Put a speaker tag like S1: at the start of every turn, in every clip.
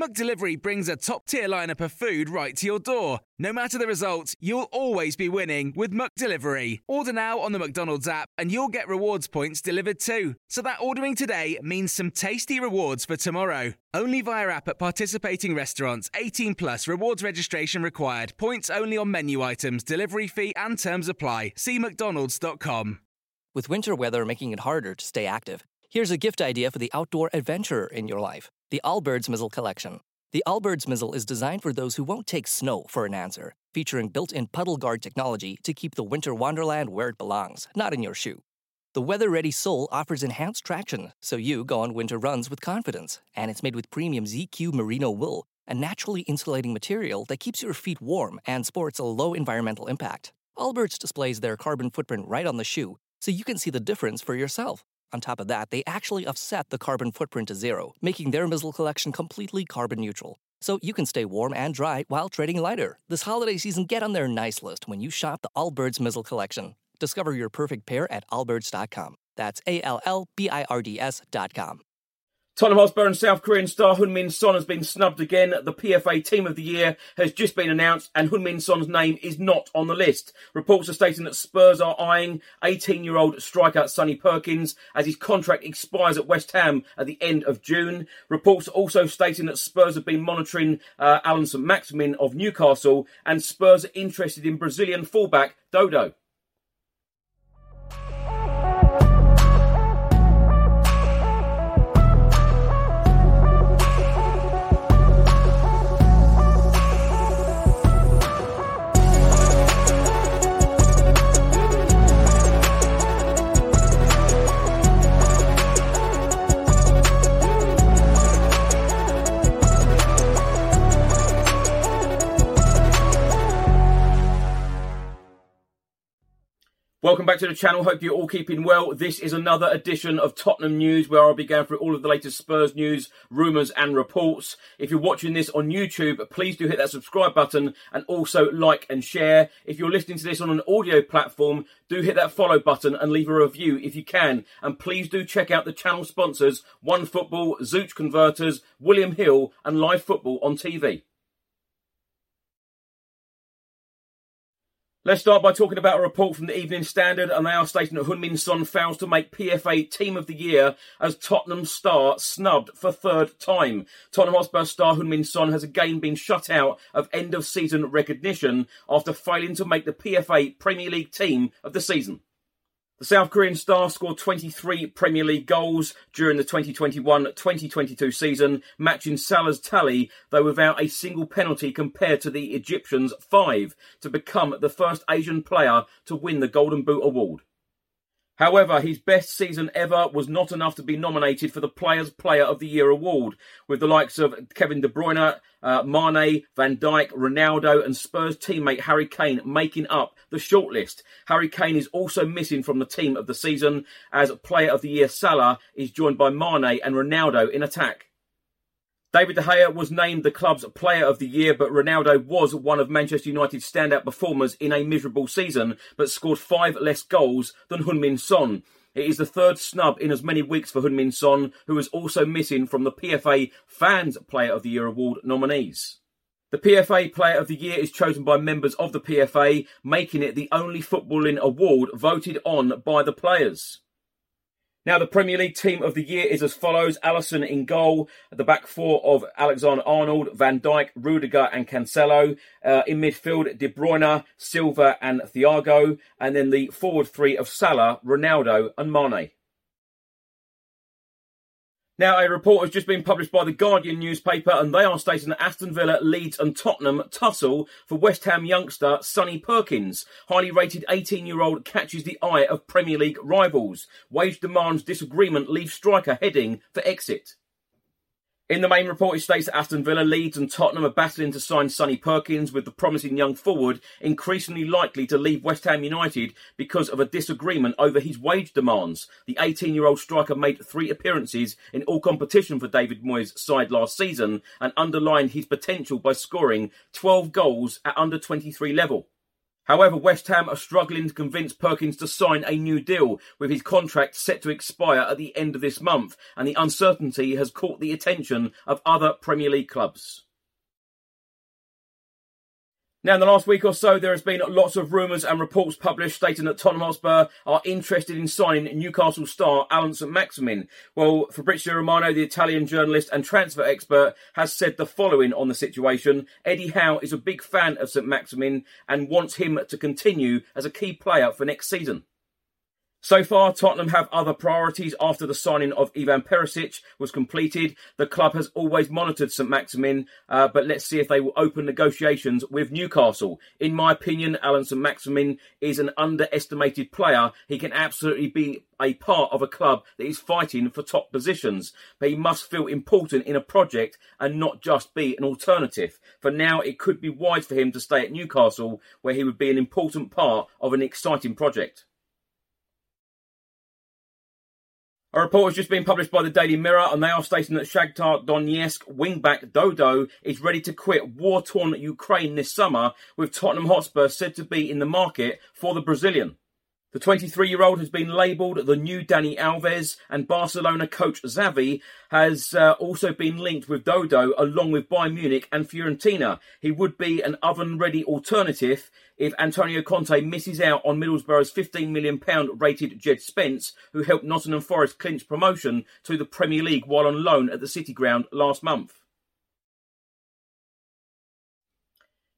S1: McDelivery brings a top tier lineup of food right to your door. No matter the result, you'll always be winning with McDelivery. Order now on the McDonald's app and you'll get rewards points delivered too. So that ordering today means some tasty rewards for tomorrow. Only via app at participating restaurants. 18 plus rewards registration required. Points only on menu items, delivery fee and terms apply. See McDonald's.com.
S2: With winter weather making it harder to stay active, here's a gift idea for the outdoor adventurer in your life the Allbirds Mizzle Collection. The Allbirds Mizzle is designed for those who won't take snow for an answer, featuring built in puddle guard technology to keep the winter wonderland where it belongs, not in your shoe. The weather ready sole offers enhanced traction, so you go on winter runs with confidence, and it's made with premium ZQ merino wool, a naturally insulating material that keeps your feet warm and sports a low environmental impact. Allbirds displays their carbon footprint right on the shoe, so you can see the difference for yourself. On top of that, they actually offset the carbon footprint to zero, making their Mizzle collection completely carbon neutral. So you can stay warm and dry while trading lighter. This holiday season, get on their nice list when you shop the Allbirds Mizzle collection. Discover your perfect pair at allbirds.com. That's A L L B I R D S.com.
S3: Tottenham Hotspur and South Korean star Heung-min Son has been snubbed again. The PFA Team of the Year has just been announced and Heung-min Son's name is not on the list. Reports are stating that Spurs are eyeing 18-year-old striker Sonny Perkins as his contract expires at West Ham at the end of June. Reports are also stating that Spurs have been monitoring uh, Allan Saint-Maximin of Newcastle and Spurs are interested in Brazilian fullback Dodo. Welcome back to the channel. Hope you're all keeping well. This is another edition of Tottenham News where I'll be going through all of the latest Spurs news, rumours, and reports. If you're watching this on YouTube, please do hit that subscribe button and also like and share. If you're listening to this on an audio platform, do hit that follow button and leave a review if you can. And please do check out the channel sponsors One Football, Zooch Converters, William Hill, and Live Football on TV. Let's start by talking about a report from the Evening Standard, and they are stating that Heung-min Son fails to make PFA Team of the Year as Tottenham star snubbed for third time. Tottenham Hotspur star Heung-min Son has again been shut out of end of season recognition after failing to make the PFA Premier League team of the season. The South Korean star scored 23 Premier League goals during the 2021-2022 season, matching Salah's tally, though without a single penalty compared to the Egyptians' five, to become the first Asian player to win the Golden Boot award. However, his best season ever was not enough to be nominated for the Players Player of the Year award, with the likes of Kevin De Bruyne, uh, Mane, Van Dijk, Ronaldo, and Spurs teammate Harry Kane making up the shortlist. Harry Kane is also missing from the team of the season, as Player of the Year Salah is joined by Mane and Ronaldo in attack. David De Gea was named the club's player of the year, but Ronaldo was one of Manchester United's standout performers in a miserable season, but scored five less goals than Heung-min Son. It is the third snub in as many weeks for Heung-min Son, who is also missing from the PFA Fans Player of the Year award nominees. The PFA Player of the Year is chosen by members of the PFA, making it the only footballing award voted on by the players. Now, the Premier League team of the year is as follows Alisson in goal, the back four of Alexander Arnold, Van Dijk, Rudiger, and Cancelo. Uh, in midfield, De Bruyne, Silva, and Thiago. And then the forward three of Salah, Ronaldo, and Mane. Now, a report has just been published by the Guardian newspaper, and they are stating that Aston Villa, Leeds, and Tottenham tussle for West Ham youngster Sonny Perkins. Highly rated 18 year old catches the eye of Premier League rivals. Wage demands disagreement leaves striker heading for exit. In the main report, it states that Aston Villa, Leeds, and Tottenham are battling to sign Sonny Perkins, with the promising young forward increasingly likely to leave West Ham United because of a disagreement over his wage demands. The 18 year old striker made three appearances in all competition for David Moyes' side last season and underlined his potential by scoring 12 goals at under 23 level. However, West Ham are struggling to convince Perkins to sign a new deal, with his contract set to expire at the end of this month, and the uncertainty has caught the attention of other Premier League clubs. Now, in the last week or so, there has been lots of rumours and reports published stating that Tottenham Hotspur are interested in signing Newcastle star Allan Saint-Maximin. Well, Fabrizio Romano, the Italian journalist and transfer expert, has said the following on the situation. Eddie Howe is a big fan of Saint-Maximin and wants him to continue as a key player for next season. So far, Tottenham have other priorities after the signing of Ivan Perisic was completed. The club has always monitored St Maximin, uh, but let's see if they will open negotiations with Newcastle. In my opinion, Allan St Maximin is an underestimated player. He can absolutely be a part of a club that is fighting for top positions, but he must feel important in a project and not just be an alternative. For now, it could be wise for him to stay at Newcastle, where he would be an important part of an exciting project. A report has just been published by the Daily Mirror, and they are stating that Shakhtar Donetsk wingback Dodo is ready to quit war-torn Ukraine this summer, with Tottenham Hotspur said to be in the market for the Brazilian. The 23 year old has been labelled the new Dani Alves, and Barcelona coach Xavi has uh, also been linked with Dodo along with Bayern Munich and Fiorentina. He would be an oven ready alternative if Antonio Conte misses out on Middlesbrough's £15 million rated Jed Spence, who helped Nottingham Forest clinch promotion to the Premier League while on loan at the City Ground last month.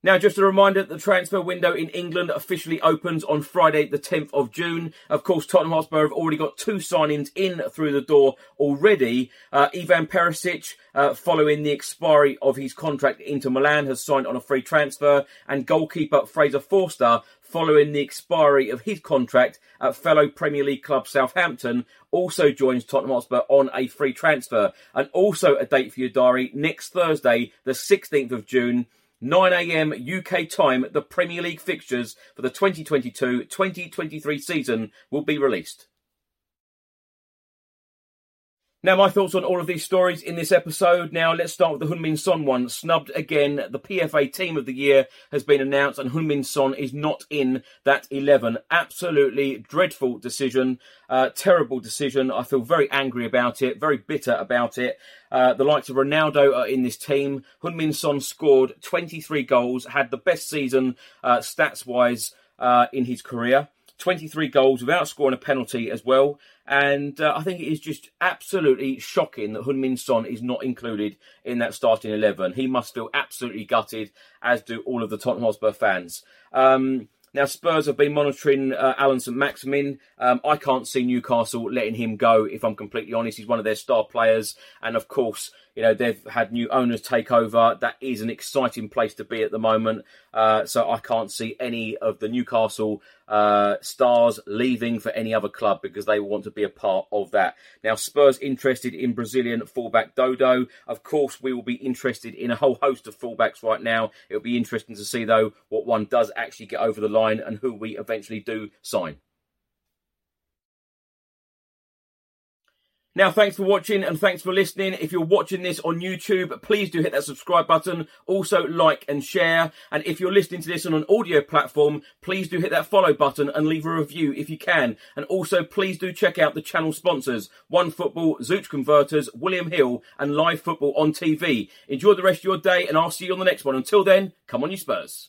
S3: Now, just a reminder that the transfer window in England officially opens on Friday, the 10th of June. Of course, Tottenham Hotspur have already got two signings in through the door already. Uh, Ivan Perisic, uh, following the expiry of his contract Inter Milan, has signed on a free transfer, and goalkeeper Fraser Forster, following the expiry of his contract at fellow Premier League club Southampton, also joins Tottenham Hotspur on a free transfer. And also a date for your diary next Thursday, the 16th of June. 9am UK time, the Premier League fixtures for the 2022 2023 season will be released. Now, my thoughts on all of these stories in this episode. Now, let's start with the Heung-min Son one. Snubbed again. The PFA Team of the Year has been announced, and Heung-min Son is not in that 11. Absolutely dreadful decision. Uh, terrible decision. I feel very angry about it, very bitter about it. Uh, the likes of Ronaldo are in this team. Heung-min Son scored 23 goals, had the best season uh, stats wise uh, in his career. 23 goals without scoring a penalty as well. And uh, I think it is just absolutely shocking that Heung-min Son is not included in that starting 11. He must feel absolutely gutted, as do all of the Tottenham Hotspur fans. Um, now, Spurs have been monitoring uh, Allan Saint-Maximin. Um, I can't see Newcastle letting him go, if I'm completely honest. He's one of their star players. And of course, you know, they've had new owners take over. That is an exciting place to be at the moment. Uh, so I can't see any of the Newcastle uh, stars leaving for any other club because they want to be a part of that. Now, Spurs interested in Brazilian fullback Dodo. Of course, we will be interested in a whole host of fullbacks right now. It'll be interesting to see, though, what one does actually get over the line and who we eventually do sign. Now, thanks for watching and thanks for listening. If you're watching this on YouTube, please do hit that subscribe button. Also, like and share. And if you're listening to this on an audio platform, please do hit that follow button and leave a review if you can. And also, please do check out the channel sponsors One Football, Zooch Converters, William Hill, and Live Football on TV. Enjoy the rest of your day, and I'll see you on the next one. Until then, come on, you Spurs.